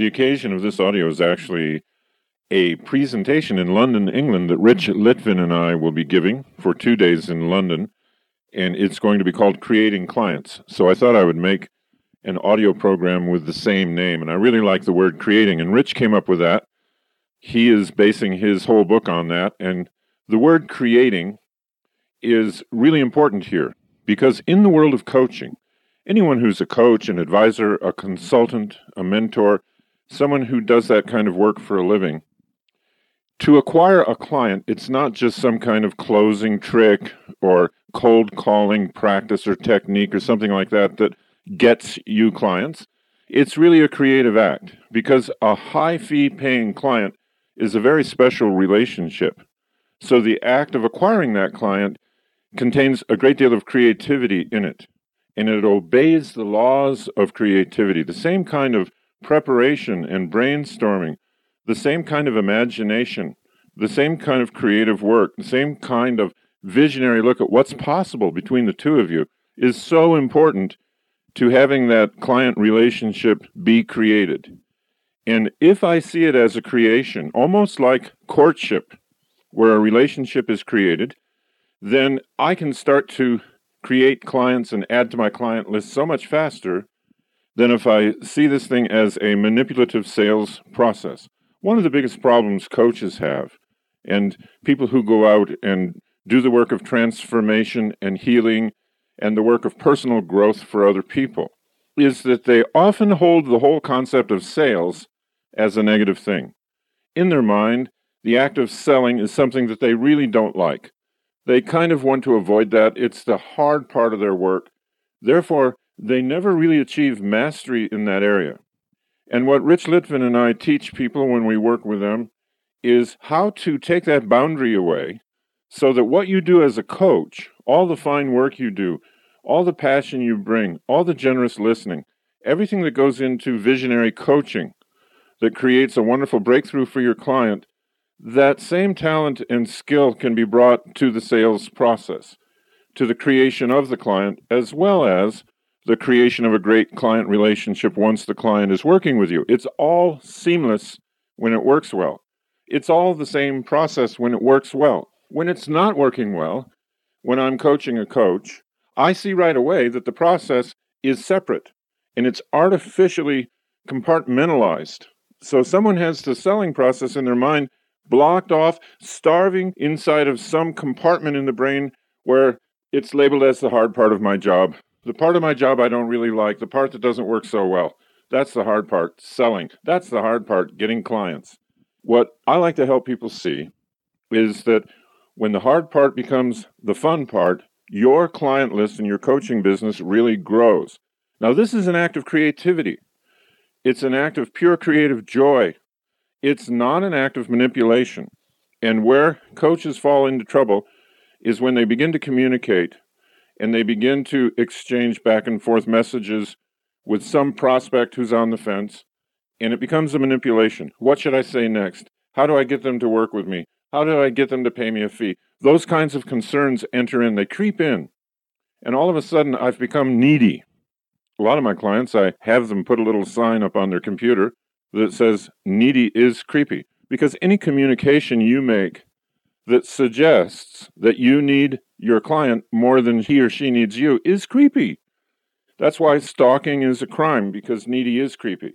The occasion of this audio is actually a presentation in London, England, that Rich Litvin and I will be giving for two days in London, and it's going to be called Creating Clients. So I thought I would make an audio program with the same name, and I really like the word creating, and Rich came up with that. He is basing his whole book on that, and the word creating is really important here because in the world of coaching, anyone who's a coach, an advisor, a consultant, a mentor, someone who does that kind of work for a living, to acquire a client, it's not just some kind of closing trick or cold calling practice or technique or something like that that gets you clients. It's really a creative act because a high fee paying client is a very special relationship. So the act of acquiring that client contains a great deal of creativity in it, and it obeys the laws of creativity, the same kind of preparation and brainstorming, the same kind of imagination, the same kind of creative work, the same kind of visionary look at what's possible between the two of you is so important to having that client relationship be created. And if I see it as a creation, almost like courtship, where a relationship is created, then I can start to create clients and add to my client list so much faster than if I see this thing as a manipulative sales process. One of the biggest problems coaches have, and people who go out and do the work of transformation and healing and the work of personal growth for other people, is that they often hold the whole concept of sales as a negative thing. In their mind, the act of selling is something that they really don't like. They kind of want to avoid that. It's the hard part of their work. Therefore, they never really achieve mastery in that area. And what Rich Litvin and I teach people when we work with them is how to take that boundary away so that what you do as a coach, all the fine work you do, all the passion you bring, all the generous listening, everything that goes into visionary coaching that creates a wonderful breakthrough for your client that same talent and skill can be brought to the sales process, to the creation of the client, as well as the creation of a great client relationship once the client is working with you. It's all seamless when it works well. It's all the same process when it works well. When it's not working well, when I'm coaching a coach, I see right away that the process is separate and it's artificially compartmentalized. So someone has the selling process in their mind blocked off, starving inside of some compartment in the brain where it's labeled as the hard part of my job. The part of my job I don't really like, the part that doesn't work so well. That's the hard part, selling. That's the hard part, getting clients. What I like to help people see is that when the hard part becomes the fun part, your client list and your coaching business really grows. Now, this is an act of creativity. It's an act of pure creative joy it's not an act of manipulation. And where coaches fall into trouble is when they begin to communicate and they begin to exchange back and forth messages with some prospect who's on the fence, and it becomes a manipulation. What should I say next? How do I get them to work with me? How do I get them to pay me a fee? Those kinds of concerns enter in, they creep in. And all of a sudden, I've become needy. A lot of my clients, I have them put a little sign up on their computer that says needy is creepy because any communication you make that suggests that you need your client more than he or she needs you is creepy. That's why stalking is a crime because needy is creepy.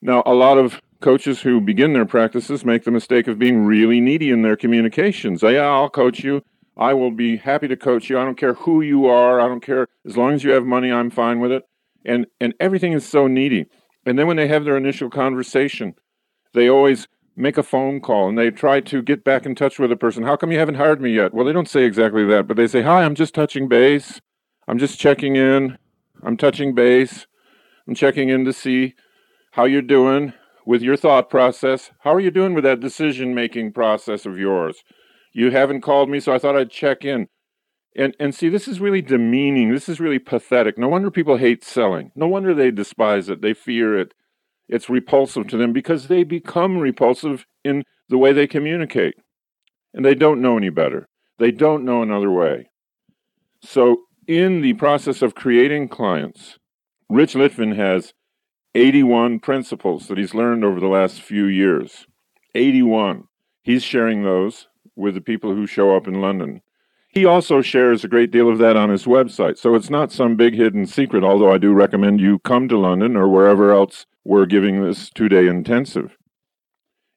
Now, a lot of coaches who begin their practices make the mistake of being really needy in their communications. Yeah, I'll coach you. I will be happy to coach you. I don't care who you are. I don't care as long as you have money, I'm fine with it. And and everything is so needy. And then when they have their initial conversation, they always make a phone call and they try to get back in touch with a person. How come you haven't hired me yet? Well, they don't say exactly that, but they say, Hi, I'm just touching base. I'm just checking in. I'm touching base. I'm checking in to see how you're doing with your thought process. How are you doing with that decision making process of yours? You haven't called me, so I thought I'd check in. And and see, this is really demeaning. This is really pathetic. No wonder people hate selling. No wonder they despise it. They fear it. It's repulsive to them because they become repulsive in the way they communicate. And they don't know any better. They don't know another way. So, in the process of creating clients, Rich Litvin has 81 principles that he's learned over the last few years. 81. He's sharing those with the people who show up in London. He also shares a great deal of that on his website, so it's not some big hidden secret, although I do recommend you come to London or wherever else we're giving this two day intensive.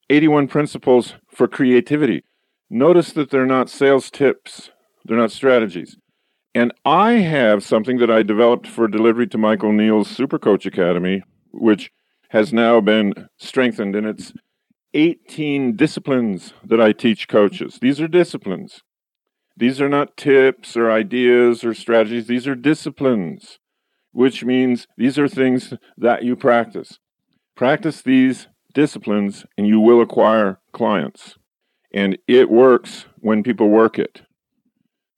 81 principles for creativity. Notice that they're not sales tips, they're not strategies. And I have something that I developed for delivery to Michael Neill's Super Coach Academy, which has now been strengthened and its 18 disciplines that I teach coaches. These are disciplines. These are not tips or ideas or strategies. These are disciplines, which means these are things that you practice. Practice these disciplines and you will acquire clients. And it works when people work it.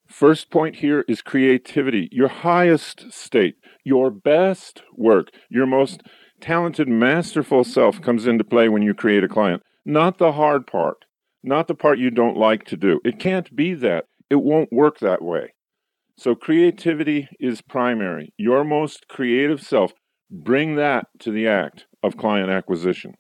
First point here is creativity. Your highest state, your best work, your most talented, masterful self comes into play when you create a client. Not the hard part, not the part you don't like to do. It can't be that. It won't work that way. So, creativity is primary. Your most creative self, bring that to the act of client acquisition.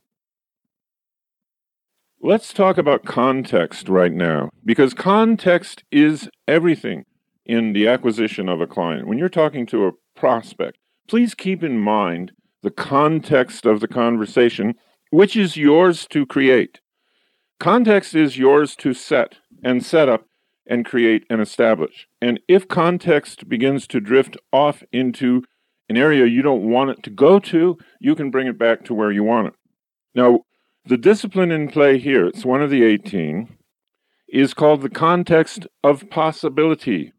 Let's talk about context right now, because context is everything in the acquisition of a client. When you're talking to a prospect, please keep in mind the context of the conversation, which is yours to create. Context is yours to set and set up and create and establish. And if context begins to drift off into an area you don't want it to go to, you can bring it back to where you want it. Now, the discipline in play here, it's one of the 18, is called the context of possibility.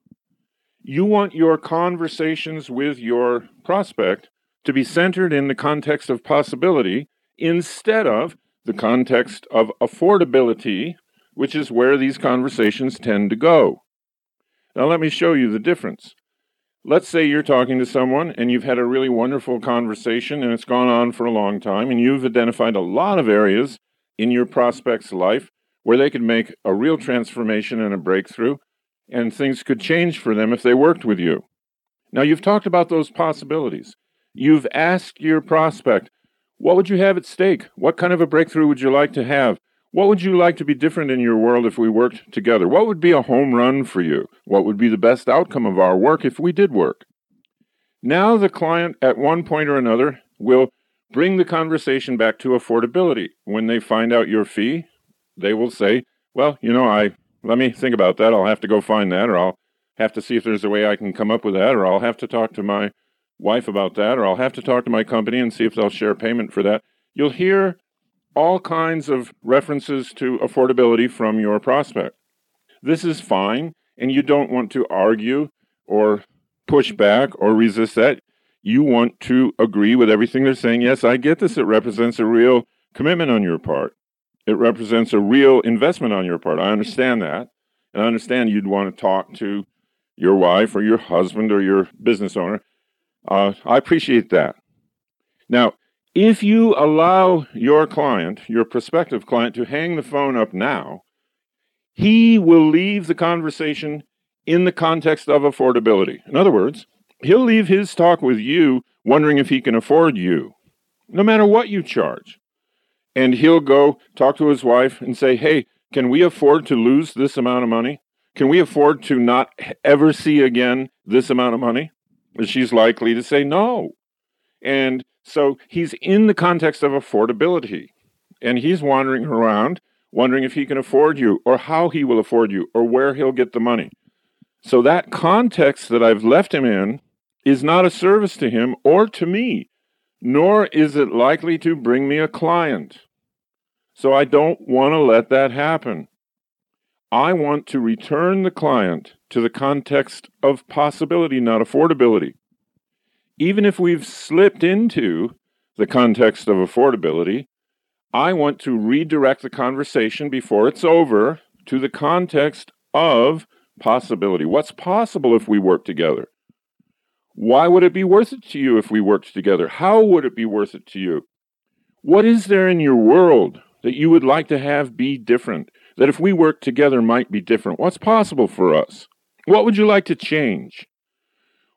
You want your conversations with your prospect to be centered in the context of possibility instead of the context of affordability which is where these conversations tend to go. Now, let me show you the difference. Let's say you're talking to someone and you've had a really wonderful conversation and it's gone on for a long time, and you've identified a lot of areas in your prospect's life where they could make a real transformation and a breakthrough, and things could change for them if they worked with you. Now, you've talked about those possibilities. You've asked your prospect, what would you have at stake? What kind of a breakthrough would you like to have? What would you like to be different in your world if we worked together? What would be a home run for you? What would be the best outcome of our work if we did work? Now, the client, at one point or another, will bring the conversation back to affordability. When they find out your fee, they will say, Well, you know, I let me think about that. I'll have to go find that, or I'll have to see if there's a way I can come up with that, or I'll have to talk to my wife about that, or I'll have to talk to my company and see if they'll share payment for that. You'll hear all kinds of references to affordability from your prospect. This is fine, and you don't want to argue or push back or resist that. You want to agree with everything they're saying. Yes, I get this. It represents a real commitment on your part. It represents a real investment on your part. I understand that. And I understand you'd want to talk to your wife or your husband or your business owner. Uh, I appreciate that. Now, if you allow your client, your prospective client, to hang the phone up now, he will leave the conversation in the context of affordability. In other words, he'll leave his talk with you wondering if he can afford you, no matter what you charge. And he'll go talk to his wife and say, Hey, can we afford to lose this amount of money? Can we afford to not ever see again this amount of money? And she's likely to say no. And so he's in the context of affordability and he's wandering around wondering if he can afford you or how he will afford you or where he'll get the money. So that context that I've left him in is not a service to him or to me, nor is it likely to bring me a client. So I don't want to let that happen. I want to return the client to the context of possibility, not affordability even if we've slipped into the context of affordability, I want to redirect the conversation before it's over to the context of possibility. What's possible if we work together? Why would it be worth it to you if we worked together? How would it be worth it to you? What is there in your world that you would like to have be different? That if we work together might be different? What's possible for us? What would you like to change?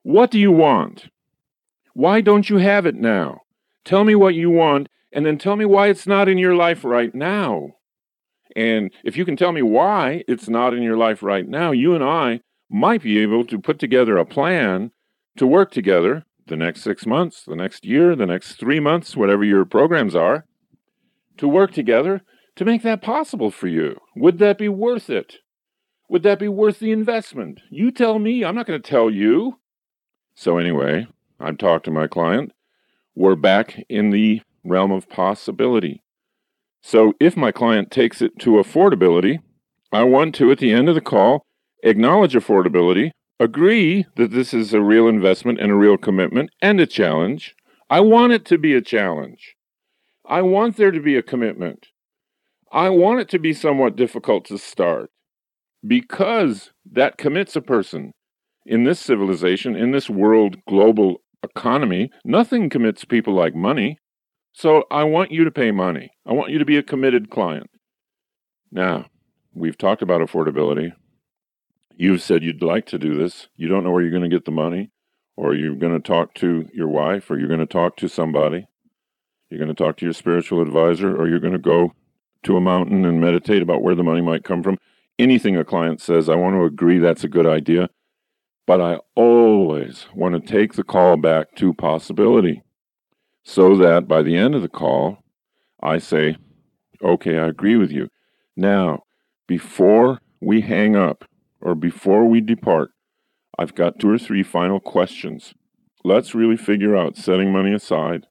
What do you want? Why don't you have it now? Tell me what you want, and then tell me why it's not in your life right now. And if you can tell me why it's not in your life right now, you and I might be able to put together a plan to work together the next six months, the next year, the next three months, whatever your programs are, to work together to make that possible for you. Would that be worth it? Would that be worth the investment? You tell me. I'm not going to tell you. So, anyway, I've talked to my client. We're back in the realm of possibility. So, if my client takes it to affordability, I want to, at the end of the call, acknowledge affordability, agree that this is a real investment and a real commitment and a challenge. I want it to be a challenge. I want there to be a commitment. I want it to be somewhat difficult to start because that commits a person. In this civilization, in this world global economy, nothing commits people like money. So I want you to pay money. I want you to be a committed client. Now, we've talked about affordability. You've said you'd like to do this. You don't know where you're going to get the money, or you're going to talk to your wife, or you're going to talk to somebody. You're going to talk to your spiritual advisor, or you're going to go to a mountain and meditate about where the money might come from anything a client says, I want to agree that's a good idea, but I always want to take the call back to possibility so that by the end of the call, I say, okay, I agree with you. Now, before we hang up or before we depart, I've got two or three final questions. Let's really figure out, setting money aside,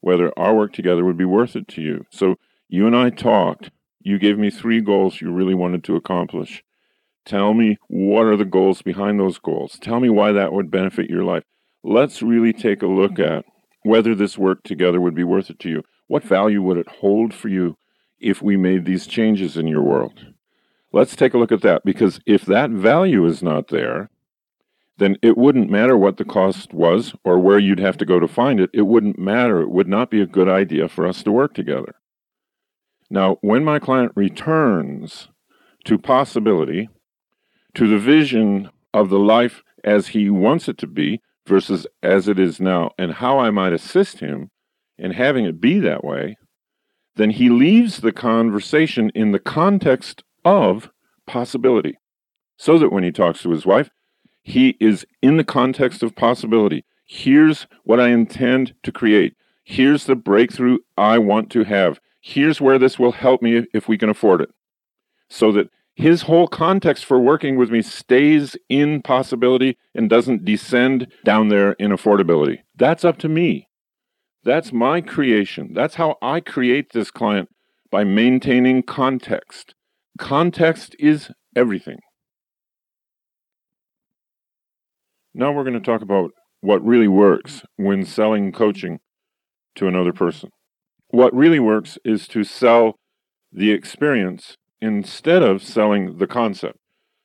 whether our work together would be worth it to you. So you and I talked you gave me three goals you really wanted to accomplish. Tell me what are the goals behind those goals. Tell me why that would benefit your life. Let's really take a look at whether this work together would be worth it to you. What value would it hold for you if we made these changes in your world? Let's take a look at that because if that value is not there, then it wouldn't matter what the cost was or where you'd have to go to find it. It wouldn't matter. It would not be a good idea for us to work together. Now, when my client returns to possibility, to the vision of the life as he wants it to be versus as it is now, and how I might assist him in having it be that way, then he leaves the conversation in the context of possibility. So that when he talks to his wife, he is in the context of possibility. Here's what I intend to create. Here's the breakthrough I want to have here's where this will help me if we can afford it. So that his whole context for working with me stays in possibility and doesn't descend down there in affordability. That's up to me. That's my creation. That's how I create this client by maintaining context. Context is everything. Now we're going to talk about what really works when selling coaching to another person what really works is to sell the experience instead of selling the concept.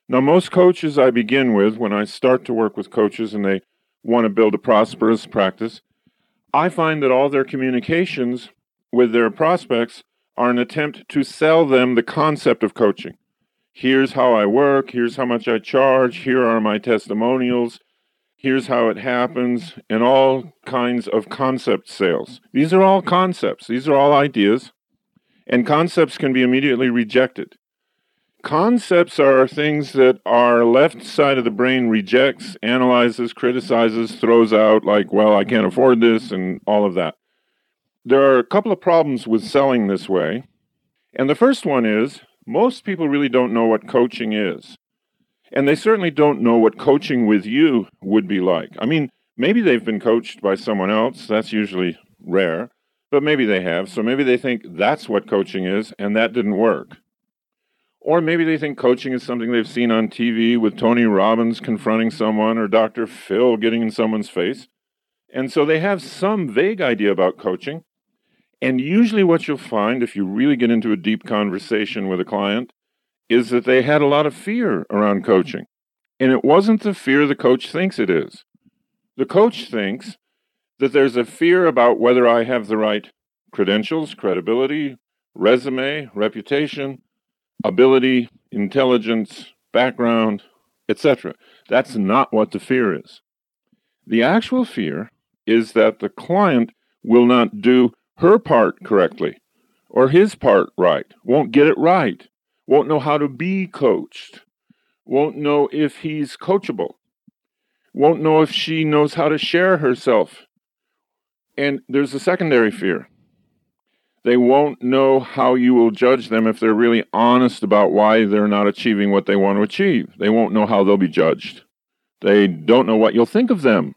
Now, most coaches I begin with, when I start to work with coaches and they want to build a prosperous practice, I find that all their communications with their prospects are an attempt to sell them the concept of coaching. Here's how I work, here's how much I charge, here are my testimonials, here's how it happens, and all kinds of concept sales. These are all concepts, these are all ideas, and concepts can be immediately rejected. Concepts are things that our left side of the brain rejects, analyzes, criticizes, throws out, like, well, I can't afford this, and all of that. There are a couple of problems with selling this way. And the first one is most people really don't know what coaching is. And they certainly don't know what coaching with you would be like. I mean, maybe they've been coached by someone else. That's usually rare, but maybe they have. So maybe they think that's what coaching is, and that didn't work. Or maybe they think coaching is something they've seen on TV with Tony Robbins confronting someone or Dr. Phil getting in someone's face. And so they have some vague idea about coaching. And usually, what you'll find if you really get into a deep conversation with a client is that they had a lot of fear around coaching. And it wasn't the fear the coach thinks it is. The coach thinks that there's a fear about whether I have the right credentials, credibility, resume, reputation, ability, intelligence, background, etc. That's not what the fear is. The actual fear is that the client will not do her part correctly or his part right, won't get it right, won't know how to be coached, won't know if he's coachable, won't know if she knows how to share herself. And there's a secondary fear. They won't know how you will judge them if they're really honest about why they're not achieving what they want to achieve. They won't know how they'll be judged. They don't know what you'll think of them.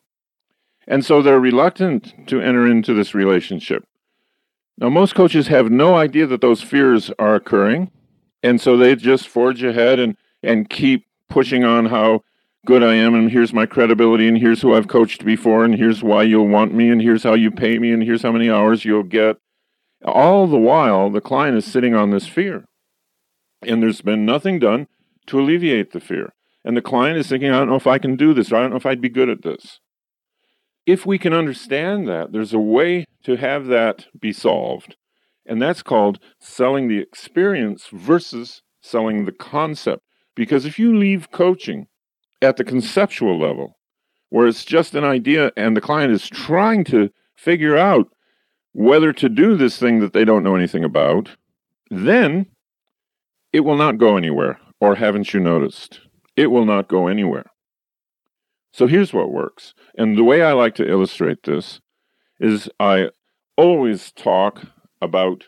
And so they're reluctant to enter into this relationship. Now, most coaches have no idea that those fears are occurring, and so they just forge ahead and, and keep pushing on how good I am, and here's my credibility, and here's who I've coached before, and here's why you'll want me, and here's how you pay me, and here's how many hours you'll get. All the while, the client is sitting on this fear, and there's been nothing done to alleviate the fear. And the client is thinking, I don't know if I can do this, or I don't know if I'd be good at this. If we can understand that, there's a way to have that be solved. And that's called selling the experience versus selling the concept. Because if you leave coaching at the conceptual level, where it's just an idea and the client is trying to figure out whether to do this thing that they don't know anything about, then it will not go anywhere. Or haven't you noticed? It will not go anywhere. So here's what works. And the way I like to illustrate this is I always talk about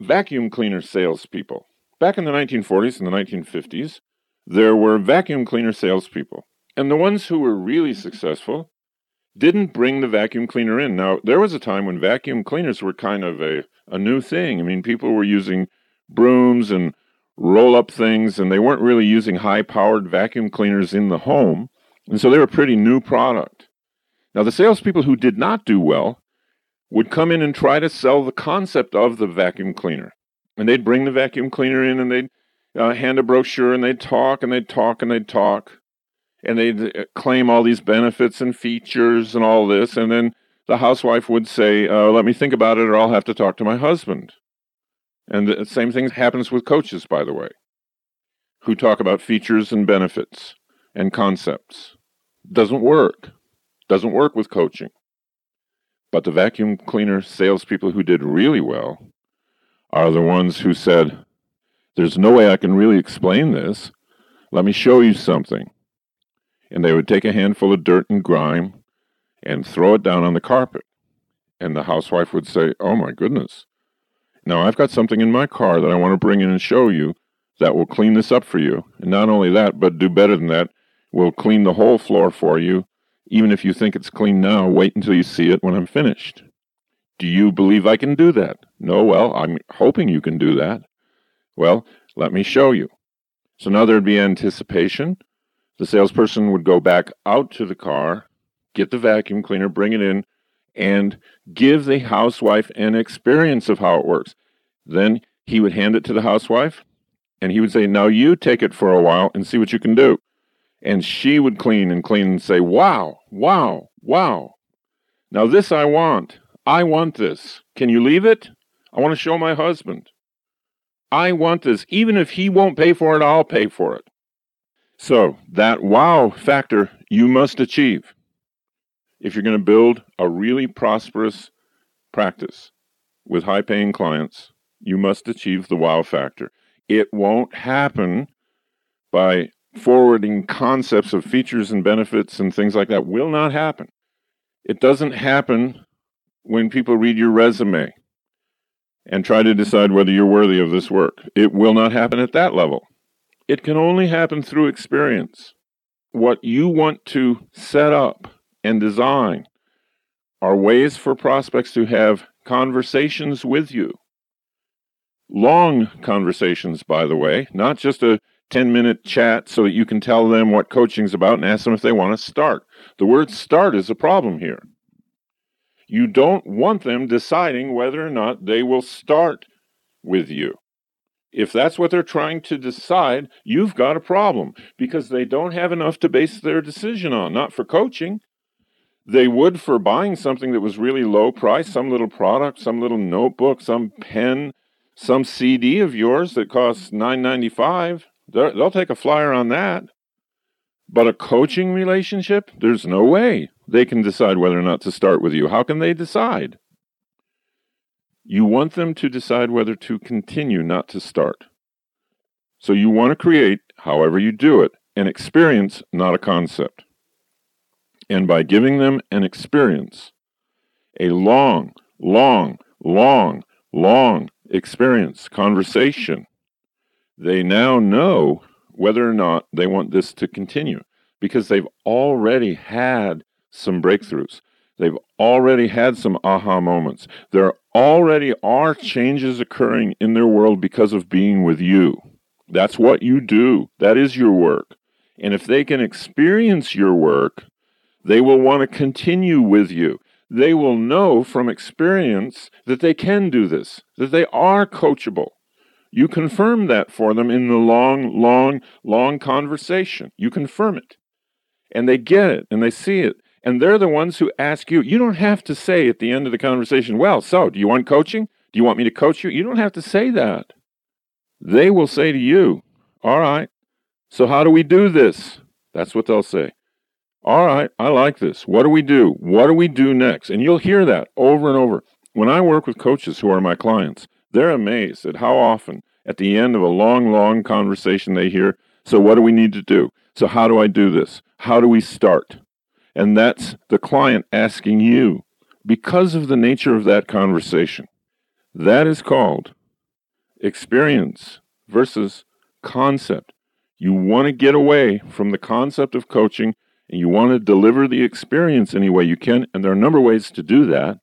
vacuum cleaner salespeople. Back in the 1940s and the 1950s, there were vacuum cleaner salespeople. And the ones who were really mm-hmm. successful didn't bring the vacuum cleaner in. Now, there was a time when vacuum cleaners were kind of a, a new thing. I mean, people were using brooms and roll up things, and they weren't really using high powered vacuum cleaners in the home. And so they were a pretty new product. Now, the salespeople who did not do well would come in and try to sell the concept of the vacuum cleaner. And they'd bring the vacuum cleaner in and they'd uh, hand a brochure and they'd talk and they'd talk and they'd talk. And they'd uh, claim all these benefits and features and all this. And then the housewife would say, uh, Let me think about it or I'll have to talk to my husband. And the same thing happens with coaches, by the way, who talk about features and benefits and concepts. Doesn't work. Doesn't work with coaching. But the vacuum cleaner salespeople who did really well are the ones who said, There's no way I can really explain this. Let me show you something. And they would take a handful of dirt and grime and throw it down on the carpet. And the housewife would say, Oh my goodness. Now I've got something in my car that I want to bring in and show you that will clean this up for you. And not only that, but do better than that, we'll clean the whole floor for you. Even if you think it's clean now, wait until you see it when I'm finished. Do you believe I can do that? No, well, I'm hoping you can do that. Well, let me show you. So now there'd be anticipation. The salesperson would go back out to the car, get the vacuum cleaner, bring it in, and give the housewife an experience of how it works. Then he would hand it to the housewife, and he would say, Now you take it for a while and see what you can do and she would clean and clean and say, Wow, wow, wow. Now, this I want. I want this. Can you leave it? I want to show my husband. I want this. Even if he won't pay for it, I'll pay for it. So, that wow factor you must achieve if you're going to build a really prosperous practice with high paying clients. You must achieve the wow factor. It won't happen by forwarding concepts of features and benefits and things like that will not happen. It doesn't happen when people read your resume and try to decide whether you're worthy of this work. It will not happen at that level. It can only happen through experience. What you want to set up and design are ways for prospects to have conversations with you. Long conversations, by the way, not just a 10 minute chat so that you can tell them what coaching's about and ask them if they want to start. The word start is a problem here. You don't want them deciding whether or not they will start with you. If that's what they're trying to decide, you've got a problem because they don't have enough to base their decision on, not for coaching. They would for buying something that was really low price, some little product, some little notebook, some pen, some CD of yours that costs nine ninety five they'll take a flyer on that. But a coaching relationship, there's no way they can decide whether or not to start with you. How can they decide? You want them to decide whether to continue, not to start. So you want to create, however you do it, an experience, not a concept. And by giving them an experience, a long, long, long, long experience, conversation, they now know whether or not they want this to continue because they've already had some breakthroughs. They've already had some aha moments. There already are changes occurring in their world because of being with you. That's what you do. That is your work. And if they can experience your work, they will want to continue with you. They will know from experience that they can do this, that they are coachable. You confirm that for them in the long, long, long conversation. You confirm it. And they get it and they see it. And they're the ones who ask you. You don't have to say at the end of the conversation, Well, so do you want coaching? Do you want me to coach you? You don't have to say that. They will say to you, All right, so how do we do this? That's what they'll say. All right, I like this. What do we do? What do we do next? And you'll hear that over and over. When I work with coaches who are my clients, they're amazed at how often at the end of a long, long conversation they hear, So what do we need to do? So how do I do this? How do we start? And that's the client asking you because of the nature of that conversation. That is called experience versus concept. You want to get away from the concept of coaching and you want to deliver the experience any way you can. And there are a number of ways to do that.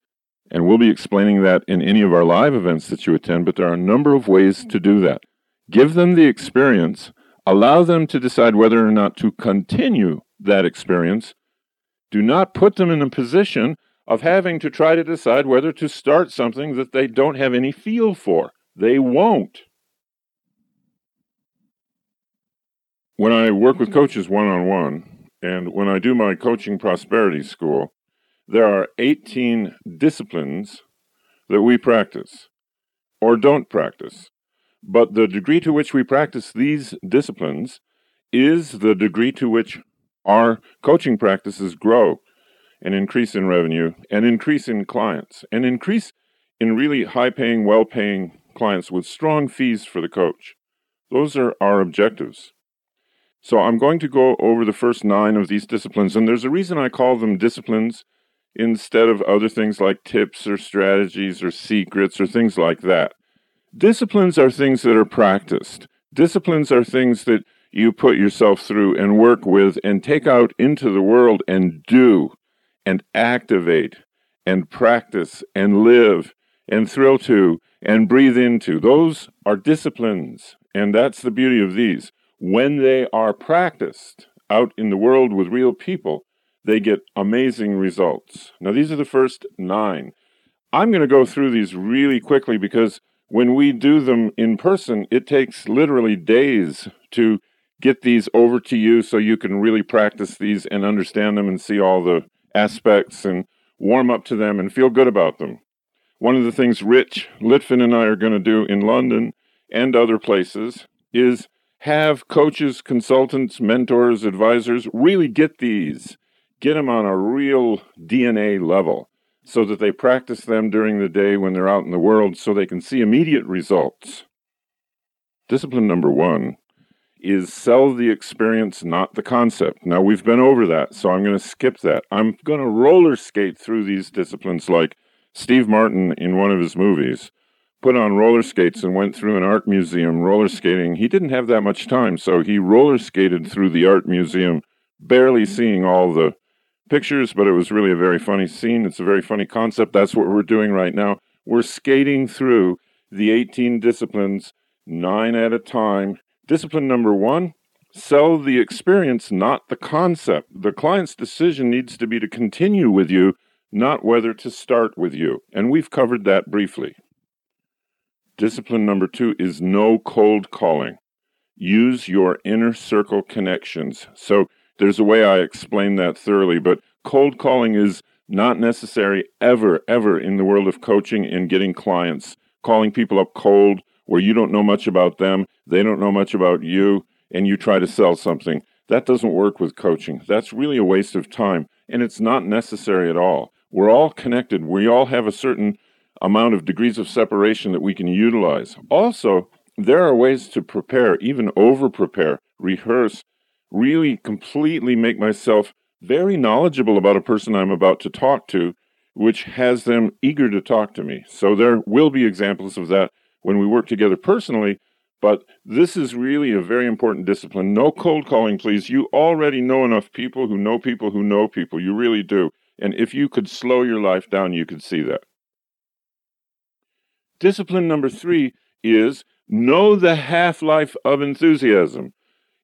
And we'll be explaining that in any of our live events that you attend, but there are a number of ways to do that. Give them the experience, allow them to decide whether or not to continue that experience. Do not put them in a position of having to try to decide whether to start something that they don't have any feel for. They won't. When I work with coaches one on one, and when I do my coaching prosperity school, there are 18 disciplines that we practice or don't practice. But the degree to which we practice these disciplines is the degree to which our coaching practices grow and increase in revenue and increase in clients and increase in really high paying, well paying clients with strong fees for the coach. Those are our objectives. So I'm going to go over the first nine of these disciplines, and there's a reason I call them disciplines instead of other things like tips or strategies or secrets or things like that. Disciplines are things that are practiced. Disciplines are things that you put yourself through and work with and take out into the world and do and activate and practice and live and thrill to and breathe into. Those are disciplines. And that's the beauty of these. When they are practiced out in the world with real people, they get amazing results. Now, these are the first nine. I'm going to go through these really quickly because when we do them in person, it takes literally days to get these over to you so you can really practice these and understand them and see all the aspects and warm up to them and feel good about them. One of the things Rich Litvin and I are going to do in London and other places is have coaches, consultants, mentors, advisors really get these, get them on a real DNA level so that they practice them during the day when they're out in the world so they can see immediate results. Discipline number one is sell the experience, not the concept. Now, we've been over that, so I'm going to skip that. I'm going to roller skate through these disciplines like Steve Martin in one of his movies put on roller skates and went through an art museum roller skating. He didn't have that much time, so he roller skated through the art museum, barely seeing all the pictures, but it was really a very funny scene. It's a very funny concept. That's what we're doing right now. We're skating through the 18 disciplines, nine at a time. Discipline number one sell the experience, not the concept. The client's decision needs to be to continue with you, not whether to start with you. And we've covered that briefly. Discipline number two is no cold calling. Use your inner circle connections. So there's a way I explain that thoroughly, but cold calling is not necessary ever, ever in the world of coaching and getting clients. Calling people up cold where you don't know much about them, they don't know much about you, and you try to sell something. That doesn't work with coaching. That's really a waste of time, and it's not necessary at all. We're all connected. We all have a certain amount of degrees of separation that we can utilize. Also, there are ways to prepare, even over prepare, rehearse, really completely make myself very knowledgeable about a person I'm about to talk to, which has them eager to talk to me. So there will be examples of that when we work together personally, but this is really a very important discipline. No cold calling, please. You already know enough people who know people who know people. You really do. And if you could slow your life down, you could see that. Discipline number three is know the half life of enthusiasm.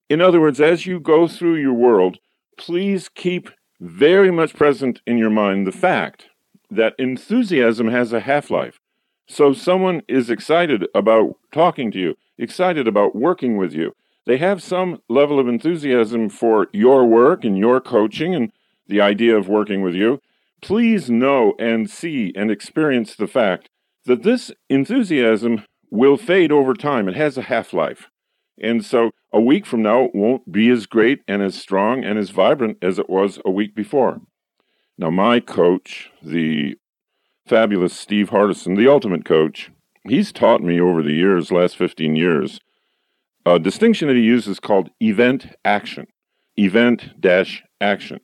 In other words, as you go through your world, please keep very much present in your mind the fact that enthusiasm has a half life. So someone is excited about talking to you, excited about working with you. They have some level of enthusiasm for your work and your coaching and the idea of working with you. Please know and see and experience the fact that this enthusiasm will fade over time. It has a half life. And so a week from now, won't be as great and as strong and as vibrant as it was a week before. Now, my coach, the fabulous Steve Hardison, the ultimate coach, he's taught me over the years, last 15 years, a distinction that he uses called event action. Event dash action.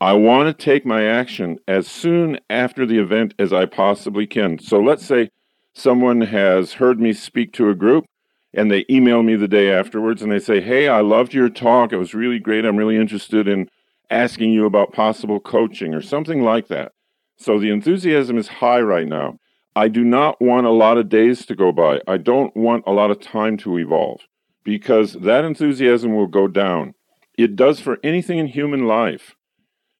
I want to take my action as soon after the event as I possibly can. So let's say someone has heard me speak to a group and they email me the day afterwards and they say, Hey, I loved your talk. It was really great. I'm really interested in asking you about possible coaching or something like that. So the enthusiasm is high right now. I do not want a lot of days to go by. I don't want a lot of time to evolve because that enthusiasm will go down. It does for anything in human life.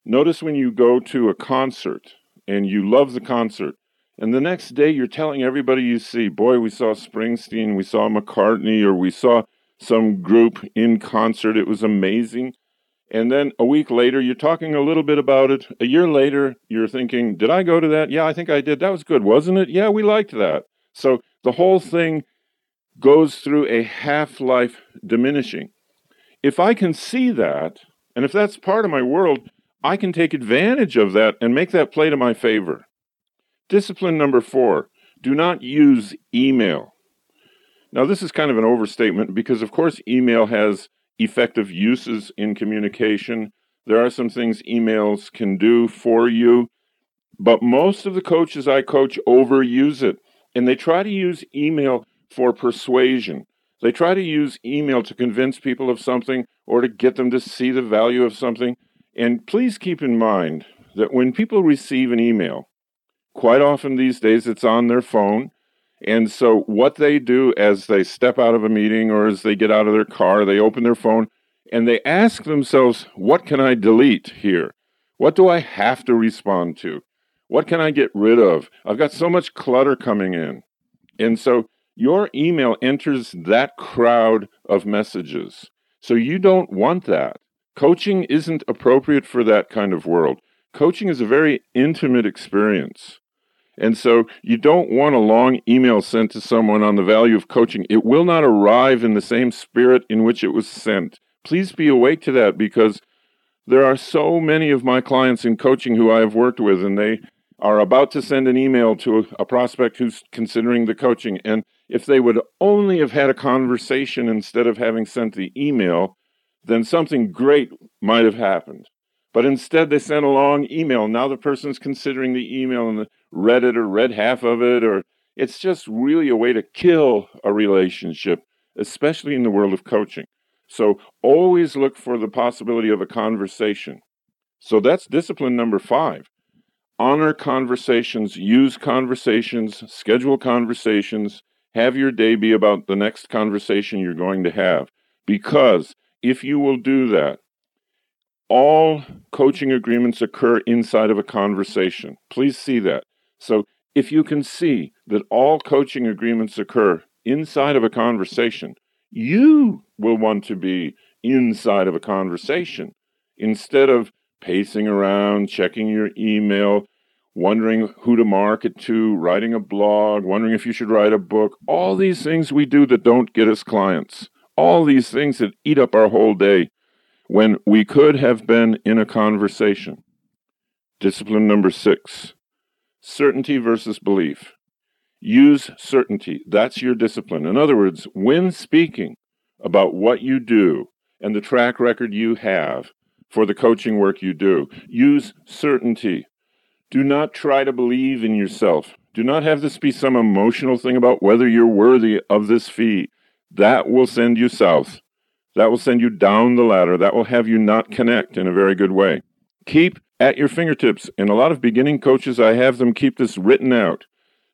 Notice when you go to a concert and you love the concert, and the next day you're telling everybody you see, boy, we saw Springsteen, we saw McCartney, or we saw some group in concert. It was amazing. And then a week later, you're talking a little bit about it. A year later, you're thinking, Did I go to that? Yeah, I think I did. That was good, wasn't it? Yeah, we liked that. So the whole thing goes through a half life diminishing. If I can see that, and if that's part of my world, I can take advantage of that and make that play to my favor. Discipline number four do not use email. Now, this is kind of an overstatement because, of course, email has effective uses in communication. There are some things emails can do for you, but most of the coaches I coach overuse it and they try to use email for persuasion. They try to use email to convince people of something or to get them to see the value of something. And please keep in mind that when people receive an email, quite often these days it's on their phone and so, what they do as they step out of a meeting or as they get out of their car, they open their phone and they ask themselves, What can I delete here? What do I have to respond to? What can I get rid of? I've got so much clutter coming in. And so, your email enters that crowd of messages. So, you don't want that. Coaching isn't appropriate for that kind of world. Coaching is a very intimate experience. And so you don't want a long email sent to someone on the value of coaching. It will not arrive in the same spirit in which it was sent. Please be awake to that because there are so many of my clients in coaching who I have worked with, and they are about to send an email to a, prospect who's considering the coaching. And if they would only have had a conversation instead of having sent the email, then something great might have happened. But instead, they sent a long email. Now the person's considering the email and read it or read half of it, or it's just really a way to kill a relationship, especially in the world of coaching. So always look for the possibility of a conversation. So that's discipline number five. Honor conversations, use conversations, schedule conversations, have your day be about the next conversation you're going to have. Because if you will do that, all coaching agreements occur inside of a conversation. Please see that. So if you can see that all coaching agreements occur inside of a conversation, you will want to be inside of a conversation instead of pacing around, checking your email, wondering who to market to, writing a blog, wondering if you should write a book. All these things we do that don't get us clients. All these things that eat up our whole day when we could have been in a conversation. Discipline number six certainty versus belief. Use certainty. That's your discipline. In other words, when speaking about what you do and the track record you have for the coaching work you do, use certainty. Do not try to believe in yourself. Do not have this be some emotional thing about whether you're worthy of this fee. That will send you south. That will send you down the ladder. That will have you not mm-hmm. connect in a very good way. Keep at your fingertips, and a lot of beginning coaches, I have them keep this written out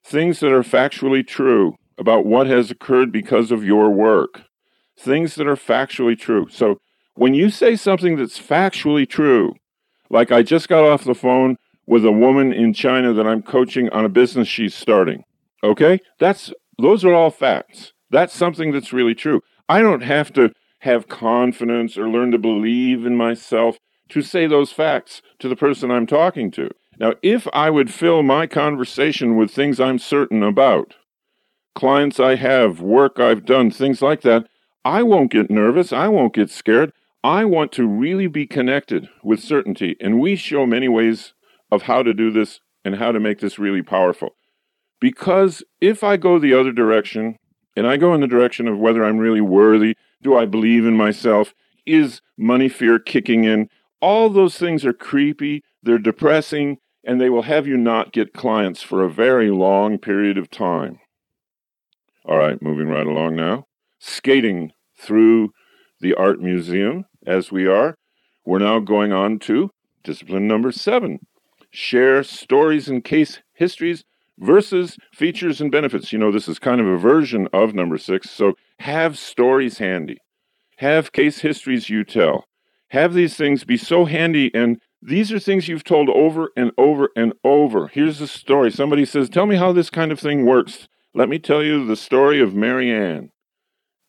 things that are factually true about what has occurred because of your work, things that are factually true. So when you say something that's factually true, like I just got off the phone with a woman in China that I'm coaching on a business she's starting. Okay? That's those are all facts. That's something that's really true. I don't have to have confidence or learn to believe in myself to say those facts to the person I'm talking to. Now, if I would fill my conversation with things I'm certain about, clients I have, work I've done, things like that, I won't get nervous. I won't get scared. I want to really be connected with certainty. And we show many ways of how to do this and how to make this really powerful. Because if I go the other direction, and I go in the direction of whether I'm really worthy, do I believe in myself, is money fear kicking in, all those things are creepy, they're depressing, and they will have you not get clients for a very long period of time. All right, moving right along now. Skating through the art museum as we are. We're now going on to discipline number seven share stories and case histories versus features and benefits. You know, this is kind of a version of number six. So have stories handy, have case histories you tell, have these things be so handy and these are things you've told over and over and over. Here's a story. Somebody says, Tell me how this kind of thing works. Let me tell you the story of Marianne.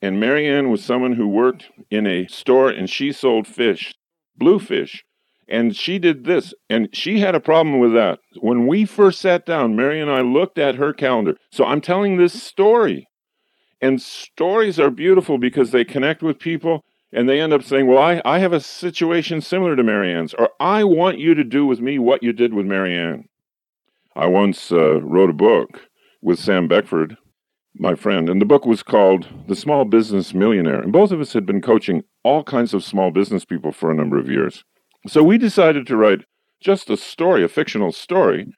And Marianne was someone who worked in a store and she sold fish, blue fish. And she did this, and she had a problem with that. When we first sat down, Mary and I looked at her calendar. So I'm telling this story. And stories are beautiful because they connect with people and they end up saying, Well, I, I have a situation similar to Marianne's, or I want you to do with me what you did with Marianne. I once uh, wrote a book with Sam Beckford, my friend, and the book was called The Small Business Millionaire. And both of us had been coaching all kinds of small business people for a number of years. So we decided to write just a story, a fictional story,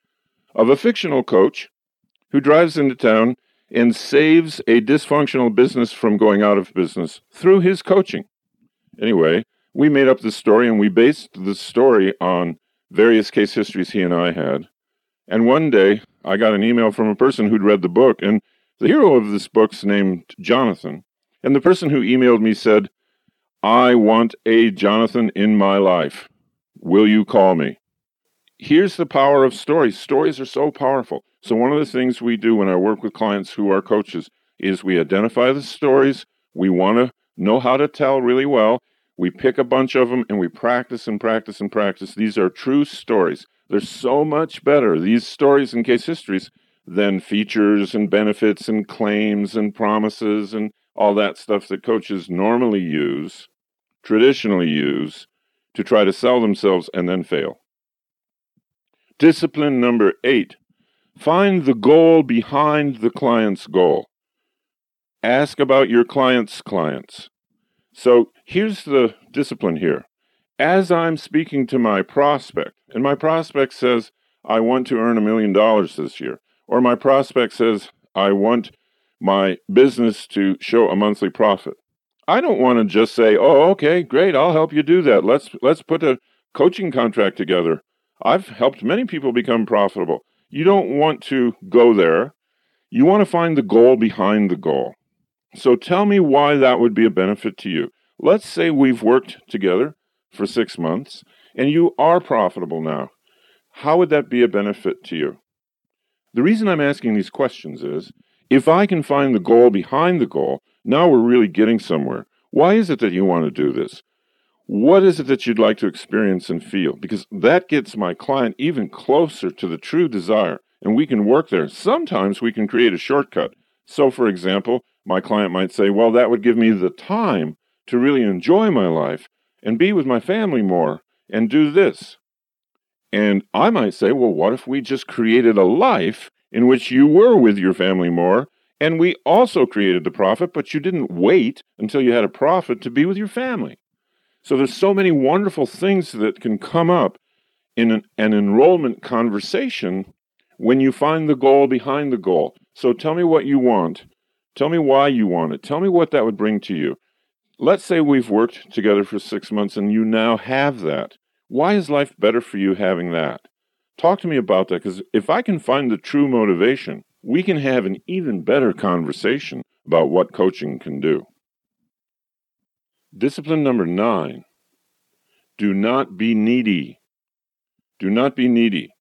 of a fictional coach who drives into town and saves a dysfunctional business from going out of business through his coaching. Anyway, we made up the story and we based the story on various case histories he and I had. And one day, I got an email from a person who'd read the book, and the hero of this book's named Jonathan. And the person who emailed me said, I want a Jonathan in my life. Will you call me? Here's the power of stories. Stories are so powerful. So, one of the things we do when I work with clients who are coaches is we identify the stories we want to know how to tell really well. We pick a bunch of them and we practice and practice and practice. These are true stories. They're so much better, these stories and case histories, than features and benefits and claims and promises and all that stuff that coaches normally use, traditionally use, to try to sell themselves and then fail. Discipline number eight find the goal behind the client's goal. Ask about your client's clients. So here's the discipline here. As I'm speaking to my prospect, and my prospect says, I want to earn a million dollars this year, or my prospect says, I want my business to show a monthly profit. I don't want to just say, "Oh, okay, great, I'll help you do that. Let's let's put a coaching contract together." I've helped many people become profitable. You don't want to go there. You want to find the goal behind the goal. So tell me why that would be a benefit to you. Let's say we've worked together for six months and you are profitable now. How would that be a benefit to you? The reason I'm asking these questions is if I can find the goal behind the goal, now we're really getting somewhere. Why is it that you want to do this? What is it that you'd like to experience and feel? Because that gets my client even closer to the true desire, and we can work there. Sometimes we can create a shortcut. So, for example, my client might say, well, that would give me the time to really enjoy my life and be with my family more and do this. And I might say, well, what if we just created a life in which you were with your family more and we also created the profit, but you didn't wait until you had a profit to be with your family. So there's so many wonderful things that can come up in an, an enrollment conversation when you find the goal behind the goal. So tell me what you want. Tell me why you want it. Tell me what that would bring to you. Let's say we've worked together for six months and you now have that. Why is life better for you having that? Talk to me about that because if I can find the true motivation, we can have an even better conversation about what coaching can do. Discipline number nine do not be needy. Do not be needy.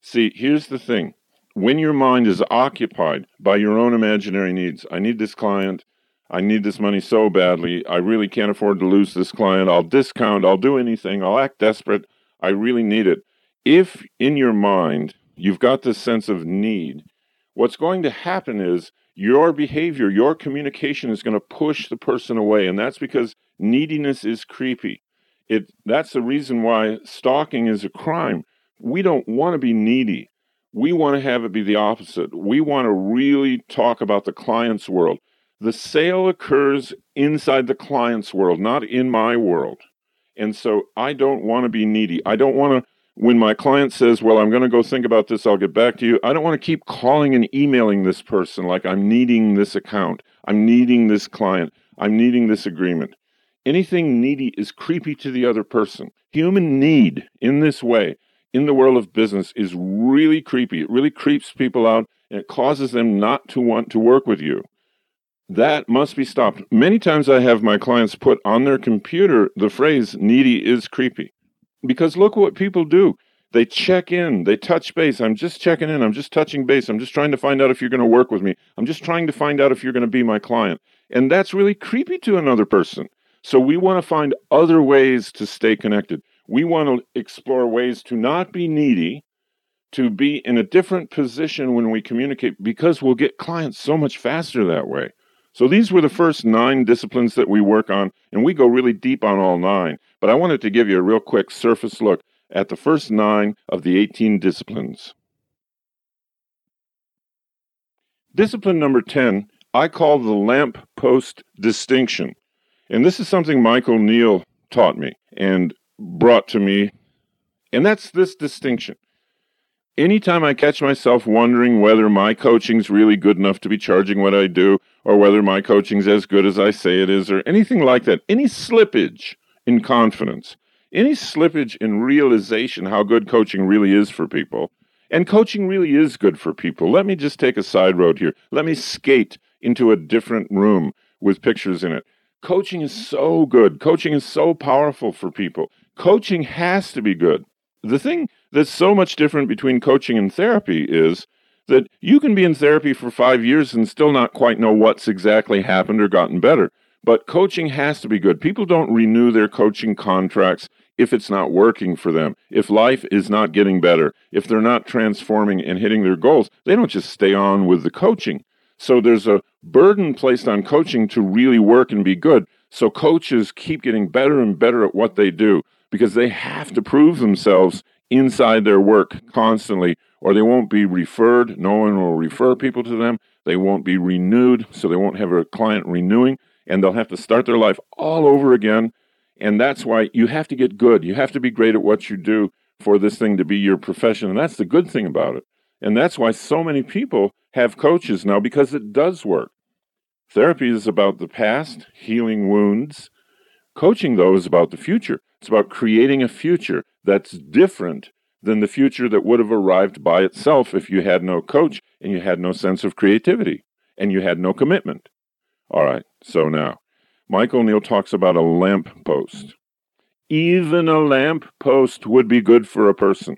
See, here's the thing when your mind is occupied by your own imaginary needs, I need this client, I need this money so badly, I really can't afford to lose this client, I'll discount, I'll do anything, I'll act desperate, I really need it. If in your mind you've got this sense of need, what's going to happen is your behavior, your communication is going to push the person away. And that's because neediness is creepy. It, that's the reason why stalking is a crime. We don't want to be needy. We want to have it be the opposite. We want to really talk about the client's world. The sale occurs inside the client's world, not in my world. And so I don't want to be needy. I don't want to when my client says, Well, I'm going to go think about this, I'll get back to you, I don't want to keep calling and emailing this person like I'm needing this account, I'm needing this client, I'm needing this agreement. Anything needy is creepy to the other person. Human need in this way in the world of business is really creepy. It really creeps people out and it causes them not to want to work with you. That must be stopped. Many times I have my clients put on their computer the phrase needy is creepy. Because look what people do. They check in, they touch base. I'm just checking in, I'm just touching base. I'm just trying to find out if you're going to work with me. I'm just trying to find out if you're going to be my client. And that's really creepy to another person. So we want to find other ways to stay connected. We want to explore ways to not be needy, to be in a different position when we communicate, because we'll get clients so much faster that way. So these were the first nine disciplines that we work on, and we go really deep on all nine. But I wanted to give you a real quick surface look at the first nine of the 18 disciplines. Discipline number 10, I call the lamp post distinction. And this is something Michael Neill taught me and brought to me. And that's this distinction. Anytime I catch myself wondering whether my coaching's really good enough to be charging what I do, or whether my coaching's as good as I say it is, or anything like that, any slippage in confidence, any slippage in realization how good coaching really is for people, and coaching really is good for people. Let me just take a side road here. Let me skate into a different room with pictures in it. Coaching is so good. Coaching is so powerful for people. Coaching has to be good. The thing that's so much different between coaching and therapy is that you can be in therapy for five years and still not quite know what's exactly happened or gotten better. But coaching has to be good. People don't renew their coaching contracts if it's not working for them, if life is not getting better, if they're not transforming and hitting their goals. They don't just stay on with the coaching. So there's a burden placed on coaching to really work and be good. So coaches keep getting better and better at what they do because they have to prove themselves inside their work constantly, or they won't be referred. No one will refer people to them. They won't be renewed, so they won't have a client renewing, and they'll have to start their life all over again. And that's why you have to get good. You have to be great at what you do for this thing to be your profession. And that's the good thing about it. And that's why so many people have coaches now because it does work. Therapy is about the past, healing wounds. Coaching, though, is about the future. It's about creating a future that's different than the future that would have arrived by itself if you had no coach and you had no sense of creativity and you had no commitment. All right, so now, Michael Neill talks about a lamp post. Even a lamp post would be good for a person.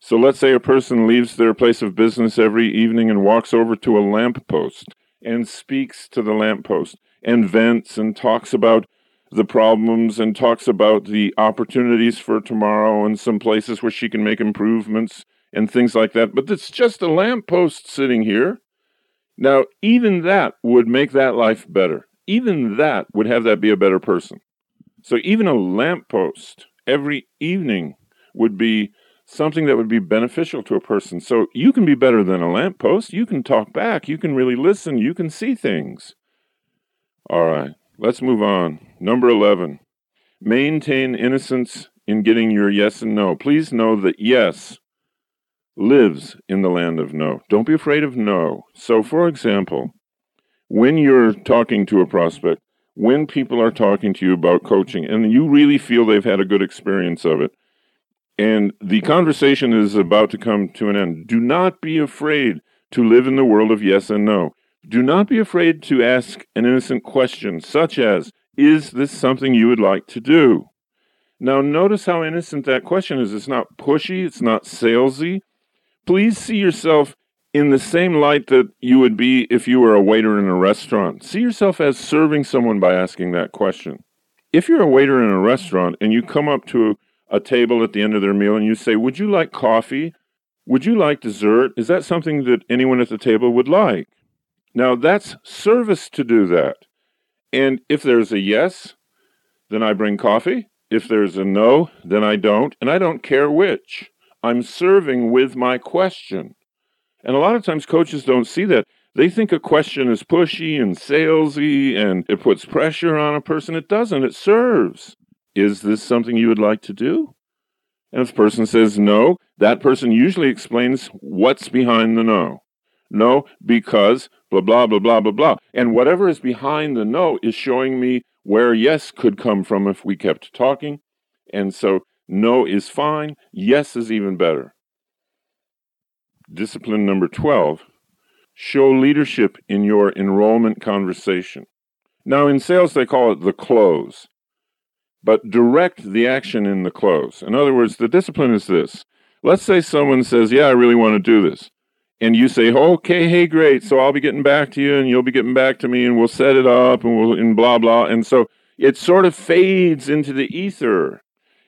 So let's say a person leaves their place of business every evening and walks over to a lamp post and speaks to the lamp post and vents and talks about the problems and talks about the opportunities for tomorrow and some places where she can make improvements and things like that. But it's just a lamppost sitting here. Now, even that would make that life better. Even that would have that be a better person. So, even a lamppost every evening would be something that would be beneficial to a person. So you can be better than a lamppost. You can talk back. You can really listen. You can see things. All right, let's move on. Number 11 maintain innocence in getting your yes and no. Please know that yes lives in the land of no. Don't be afraid of no. So, for example, when you're talking to a prospect, when people are talking to you about coaching and you really feel they've had a good experience of it, and the conversation is about to come to an end. Do not be afraid to live in the world of yes and no. Do not be afraid to ask an innocent question, such as, Is this something you would like to do? Now, notice how innocent that question is. It's not pushy, it's not salesy. Please see yourself in the same light that you would be if you were a waiter in a restaurant. See yourself as serving someone by asking that question. If you're a waiter in a restaurant and you come up to a table at the end of their meal and you say, Would you like coffee? Would you like dessert? Is that something that anyone at the table would like? Now, that's service to do that. And if there's a yes, then I bring coffee. If there's a no, then I don't. And I don't care which. I'm serving with my question. And a lot of times coaches don't see that. They think a question is pushy and salesy and it puts pressure on a person. It doesn't, it serves. Is this something you would like to do? And if the person says no, that person usually explains what's behind the no. No, because blah, blah, blah, blah, blah, blah. And whatever is behind the no is showing me where yes could come from if we kept talking. And so no is fine, yes is even better. Discipline number 12 show leadership in your enrollment conversation. Now, in sales, they call it the close but direct the action in the close. In other words, the discipline is this. Let's say someone says, Yeah, I really want to do this. And you say, Okay, hey, great. So I'll be getting back to you and you'll be getting back to me and we'll set it up and we'll, and blah, blah. And so it sort of fades into the ether.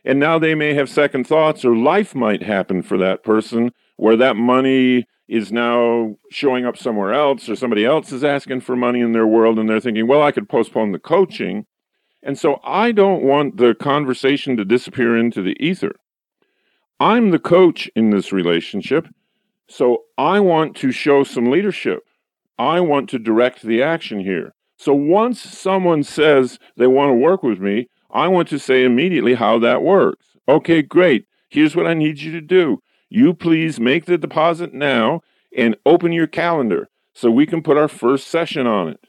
And now they may have second thoughts or life might happen for that person where that money is now showing up somewhere else or somebody else is asking for money in their world and they're thinking, well, I could postpone the coaching and so I don't want the conversation to disappear into the ether. I'm the coach in this relationship, so I want to show some leadership. I want to direct the action here. So once someone says they want to work with me, I want to say immediately how that works. Okay, great. Here's what I need you to do. You please make the deposit now and open your calendar so we can put our first session on it.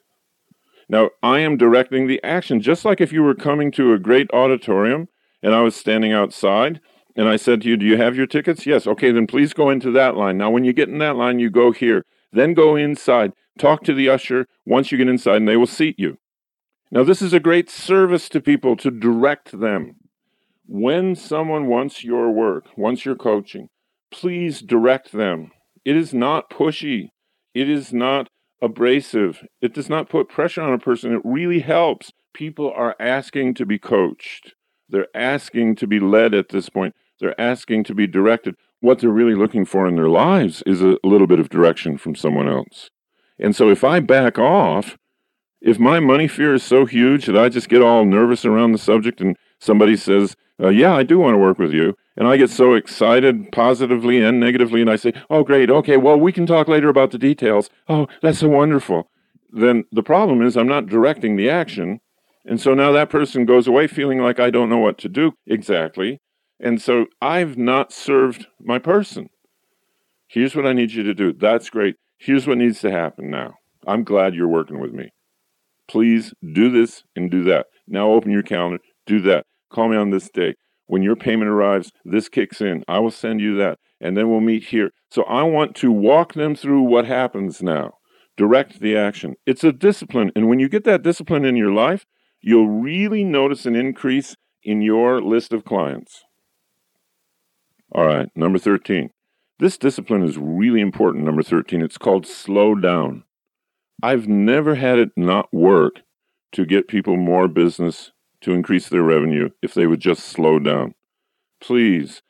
Now, I am directing the action, just like if you were coming to a great auditorium and I was standing outside and I said to you, Do you have your tickets? Yes. Okay, then please go into that line. Now, when you get in that line, you go here. Then go inside, talk to the usher once you get inside, and they will seat you. Now, this is a great service to people to direct them. When someone wants your work, wants your coaching, please direct them. It is not pushy. It is not abrasive. It does not put pressure on a person. It really helps. People are asking to be coached. They're asking to be led at this point. They're asking to be directed. What they're really looking for in their lives is a little bit of direction from someone else. And so if I back off, if my money fear is so huge that I just get all nervous around the subject and somebody says, uh, Yeah, I do want to work with you, and I get so excited positively and negatively, and I say, Oh, great, okay, well, we can talk later about the details. Oh, that's so wonderful. Then the problem is I'm not directing the action. And so now that person goes away feeling like I don't know what to do exactly. And so I've not served my person. Here's what I need you to do. That's great. Here's what needs to happen now. I'm glad you're working with me. Please do this and do that. Now open your calendar, do that. Call me on this day. When your payment arrives, this kicks in. I will send you that. And then we'll meet here. So I want to walk them through what happens now, direct the action. It's a discipline. And when you get that discipline in your life, you'll really notice an increase in your list of clients. All right, number 13. This discipline is really important, number 13. It's called slow down. I've never had it not work to get people more business to increase their revenue if they would just slow down. Please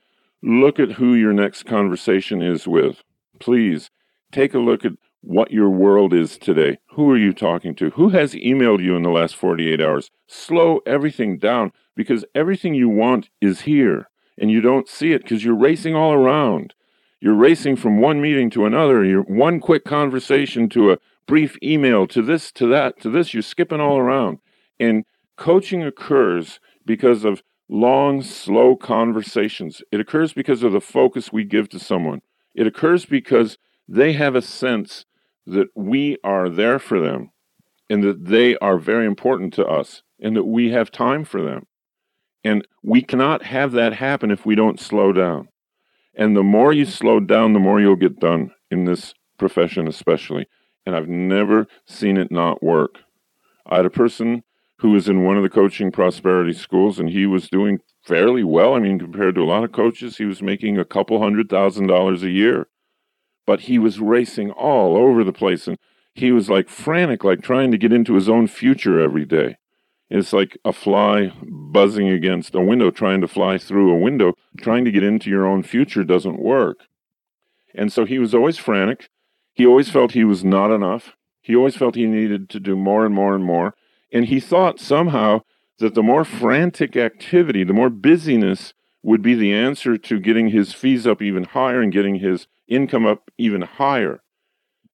look at who your next conversation is with. Please take a look at what your world is today. Who are you talking to? Who has emailed you in the last 48 hours? Slow everything down because everything you want is here. And you don't see it because you're racing all around. You're racing from one meeting to another, you're one quick conversation to a brief email to this, to that, to this. You're skipping all around. And coaching occurs because of long, slow conversations. It occurs because of the focus we give to someone. It occurs because they have a sense that we are there for them and that they are very important to us and that we have time for them. And we cannot have that happen if we don't slow down. And the more you slow down, the more you'll get done in this profession, especially. And I've never seen it not work. I had a person who was in one of the coaching prosperity schools and he was doing fairly well. I mean, compared to a lot of coaches, he was making a couple hundred thousand dollars a year. But he was racing all over the place and he was like frantic, like trying to get into his own future every day. It's like a fly buzzing against a window, trying to fly through a window. Trying to get into your own future doesn't work. And so he was always frantic. He always felt he was not enough. He always felt he needed to do more and more and more. And he thought somehow that the more frantic activity, the more busyness would be the answer to getting his fees up even higher and getting his income up even higher.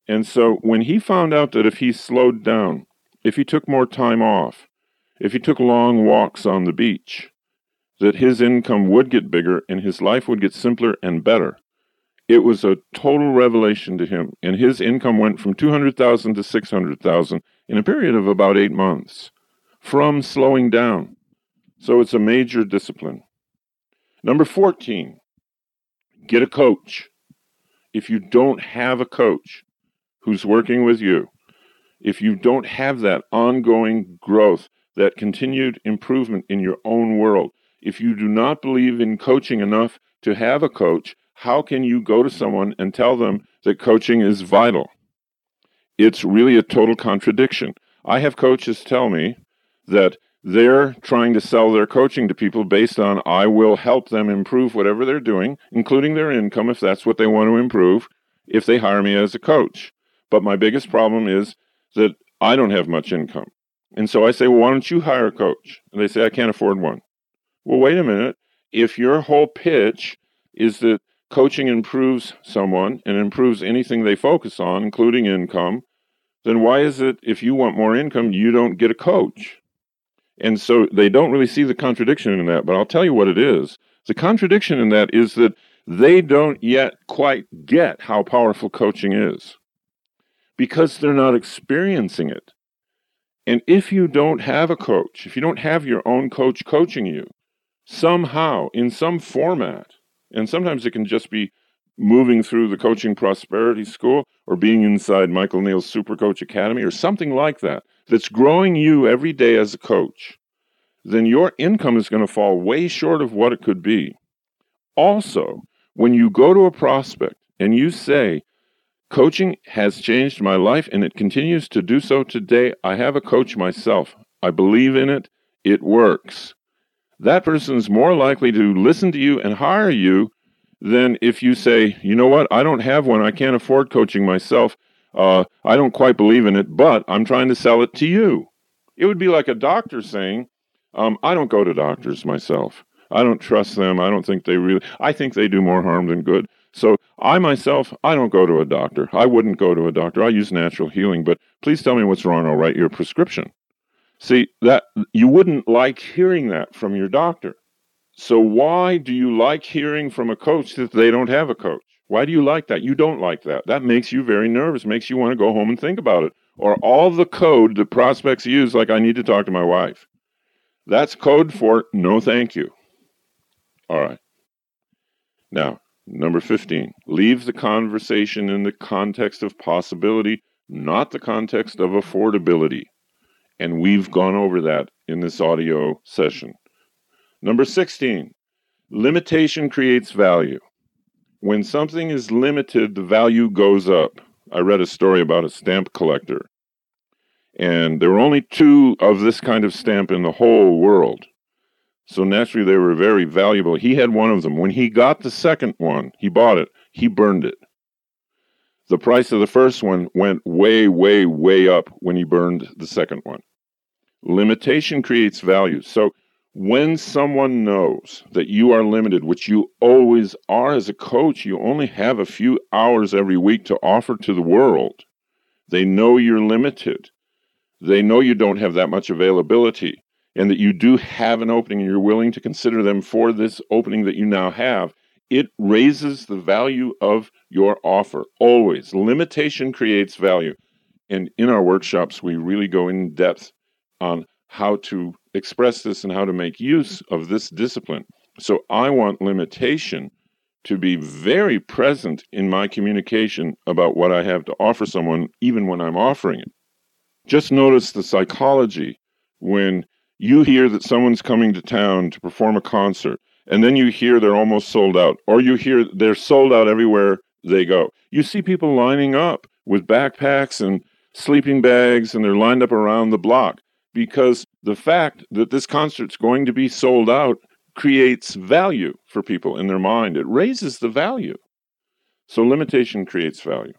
And so when he found out that if he slowed down, if he took more time off, if he took long walks on the beach, that his income would get bigger and his life would get simpler and better. It was a total revelation to him, and his income went from 200,000 to 600,000 in a period of about 8 months from slowing down. So it's a major discipline. Number 14, get a coach. If you don't have a coach who's working with you, if you don't have that ongoing growth, that continued improvement in your own world. If you do not believe in coaching enough to have a coach, how can you go to someone and tell them that coaching is vital? It's really a total contradiction. I have coaches tell me that they're trying to sell their coaching to people based on I will help them improve whatever they're doing, including their income if that's what they want to improve, if they hire me as a coach. But my biggest problem is that I don't have much income. And so I say, well, why don't you hire a coach? And they say, I can't afford one. Well, wait a minute. If your whole pitch is that coaching improves someone and improves anything they focus on, including income, then why is it if you want more income, you don't get a coach? And so they don't really see the contradiction in that, but I'll tell you what it is. The contradiction in that is that they don't yet quite get how powerful coaching is because they're not experiencing it. And if you don't have a coach, if you don't have your own coach coaching you, somehow, in some format, and sometimes it can just be moving through the Coaching Prosperity School or being inside Michael Neill's Super Coach Academy or something like that, that's growing you every day as a coach, then your income is going to fall way short of what it could be. Also, when you go to a prospect and you say, Coaching has changed my life and it continues to do so today. I have a coach myself. I believe in it. It works. That person is more likely to listen to you and hire you than if you say, you know what, I don't have one. I can't afford coaching myself. Uh, I don't quite believe in it, but I'm trying to sell it to you. It would be like a doctor saying, um, I don't go to doctors myself. I don't trust them. I don't think they really, I think they do more harm than good. So I myself, I don't go to a doctor. I wouldn't go to a doctor. I use natural healing, but please tell me what's wrong. I'll write you a prescription. See, that you wouldn't like hearing that from your doctor. So why do you like hearing from a coach that they don't have a coach? Why do you like that? You don't like that. That makes you very nervous, makes you want to go home and think about it. Or all the code that prospects use, like I need to talk to my wife. That's code for no thank you. All right. Now, Number 15, leave the conversation in the context of possibility, not the context of affordability. And we've gone over that in this audio session. Number 16, limitation creates value. When something is limited, the value goes up. I read a story about a stamp collector, and there were only two of this kind of stamp in the whole world. So naturally, they were very valuable. He had one of them. When he got the second one, he bought it, he burned it. The price of the first one went way, way, way up when he burned the second one. Limitation creates value. So when someone knows that you are limited, which you always are as a coach, you only have a few hours every week to offer to the world. They know you're limited. They know you don't have that much availability and that you do have an opening and you're willing to consider them for this opening that you now have. It raises the value of your offer. Always. Limitation creates value. And in our workshops, we really go in depth on how to express this and how to make use of this discipline. So I want limitation to be very present in my communication about what I have to offer someone, even when I'm offering it. Just notice the psychology when you hear that someone's coming to town to perform a concert, and then you hear they're almost sold out, or you hear they're sold out everywhere they go. You see people lining up with backpacks and sleeping bags, and they're lined up around the block because the fact that this concert's going to be sold out creates value for people in their mind. It raises the value. So limitation creates value.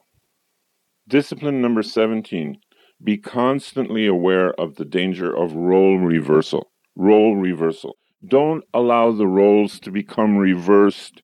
Discipline number 17 be constantly aware of the danger of role reversal. Role reversal. Don't allow the roles to become reversed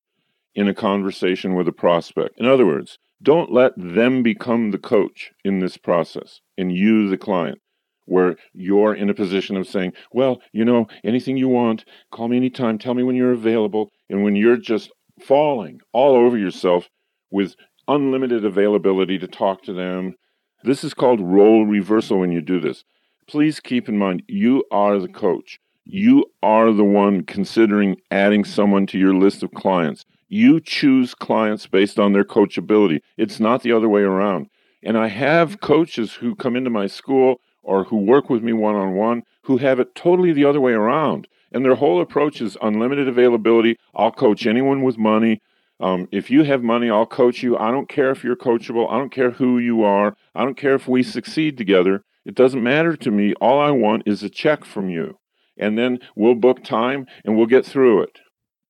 in a conversation with a prospect. In other words, don't let them become the coach in this process and you the client where you're in a position of saying, well, you know, anything you want, call me anytime, tell me when you're available. And when you're just falling all over yourself with unlimited availability to talk to them, this is called role reversal when you do this. Please keep in mind, you are the coach. You are the one considering adding someone to your list of clients. You choose clients based on their coachability. It's not the other way around. And I have coaches who come into my school or who work with me one on one who have it totally the other way around. And their whole approach is unlimited availability. I'll coach anyone with money. Um, if you have money, I'll coach you. I don't care if you're coachable. I don't care who you are. I don't care if we succeed together. It doesn't matter to me. All I want is a check from you. And then we'll book time and we'll get through it.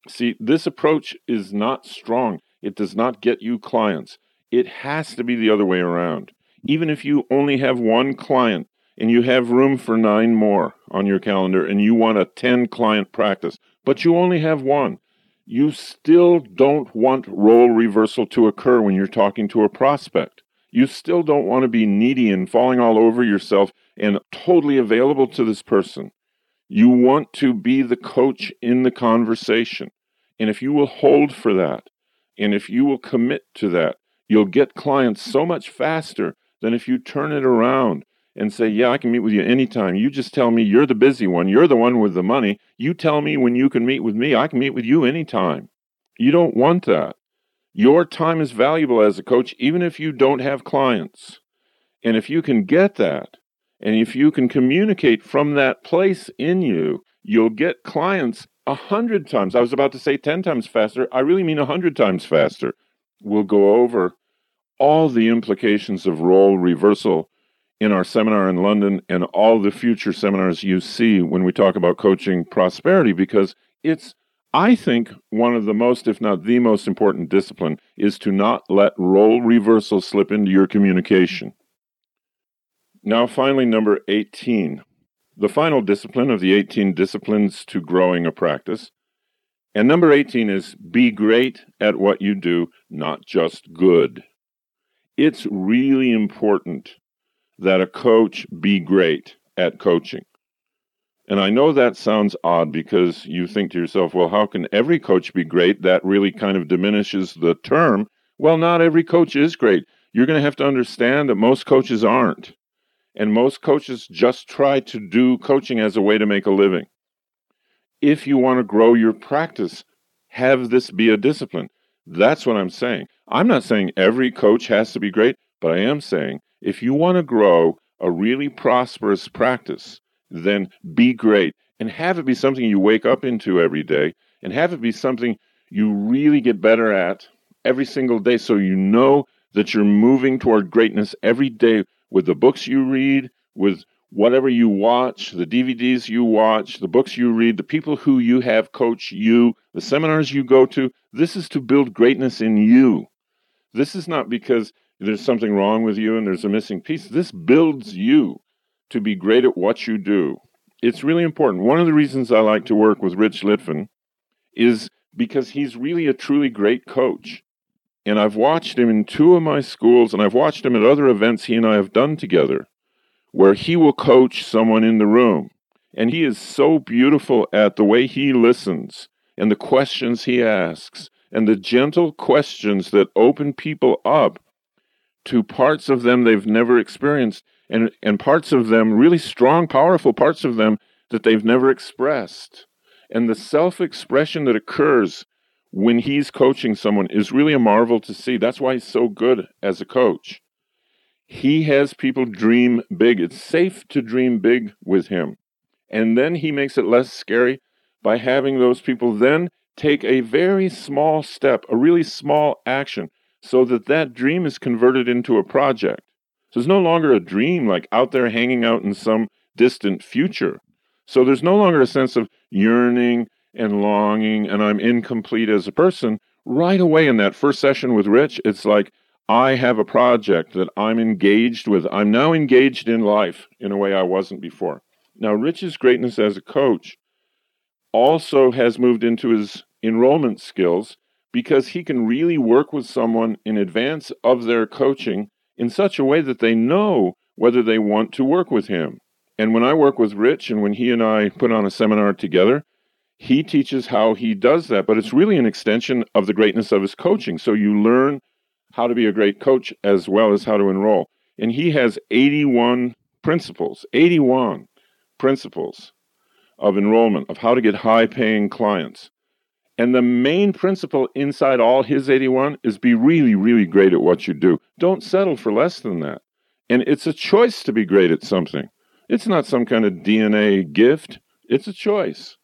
See, this approach is not strong. It does not get you clients. It has to be the other way around. Even if you only have one client, and you have room for nine more on your calendar and you want a 10 client practice, but you only have one, you still don't want role reversal to occur when you're talking to a prospect. You still don't want to be needy and falling all over yourself and totally available to this person. You want to be the coach in the conversation. And if you will hold for that, and if you will commit to that, you'll get clients so much faster than if you turn it around and say, Yeah, I can meet with you anytime. You just tell me you're the busy one. You're the one with the money. You tell me when you can meet with me. I can meet with you anytime. You don't want that. Your time is valuable as a coach, even if you don't have clients. And if you can get that, and if you can communicate from that place in you, you'll get clients a hundred times. I was about to say 10 times faster. I really mean a hundred times faster. We'll go over all the implications of role reversal in our seminar in London and all the future seminars you see when we talk about coaching prosperity because it's I think one of the most, if not the most important discipline is to not let role reversal slip into your communication. Now, finally, number 18. The final discipline of the 18 disciplines to growing a practice. And number 18 is be great at what you do, not just good. It's really important that a coach be great at coaching. And I know that sounds odd because you think to yourself, well, how can every coach be great? That really kind of diminishes the term. Well, not every coach is great. You're going to have to understand that most coaches aren't. And most coaches just try to do coaching as a way to make a living. If you want to grow your practice, have this be a discipline. That's what I'm saying. I'm not saying every coach has to be great, but I am saying if you want to grow a really prosperous practice, then be great and have it be something you wake up into every day and have it be something you really get better at every single day so you know that you're moving toward greatness every day with the books you read, with whatever you watch, the DVDs you watch, the books you read, the people who you have coach you, the seminars you go to. This is to build greatness in you. This is not because there's something wrong with you and there's a missing piece. This builds you to be great at what you do. it's really important. One of the reasons I like to work with Rich Litvin is because he's really a truly great coach. And I've watched him in two of my schools, and I've watched him at other events he and I have done together, where he will coach someone in the room. And he is so beautiful at the way he listens and the questions he asks and the gentle questions that open people up to parts of them they've never experienced and, and parts of them, really strong, powerful parts of them that they've never expressed. And the self expression that occurs when he's coaching someone is really a marvel to see. That's why he's so good as a coach. He has people dream big. It's safe to dream big with him. And then he makes it less scary by having those people then take a very small step, a really small action, so that that dream is converted into a project. So it's no longer a dream like out there hanging out in some distant future. So there's no longer a sense of yearning and longing and I'm incomplete as a person. Right away in that first session with Rich, it's like, I have a project that I'm engaged with. I'm now engaged in life in a way I wasn't before. Now, Rich's greatness as a coach also has moved into his enrollment skills because he can really work with someone in advance of their coaching in such a way that they know whether they want to work with him. And when I work with Rich and when he and I put on a seminar together, he teaches how he does that, but it's really an extension of the greatness of his coaching. So you learn how to be a great coach as well as how to enroll. And he has 81 principles, 81 principles of enrollment, of how to get high paying clients. And the main principle inside all his 81 is be really, really great at what you do. Don't settle for less than that. And it's a choice to be great at something. It's not some kind of DNA gift, it's a choice.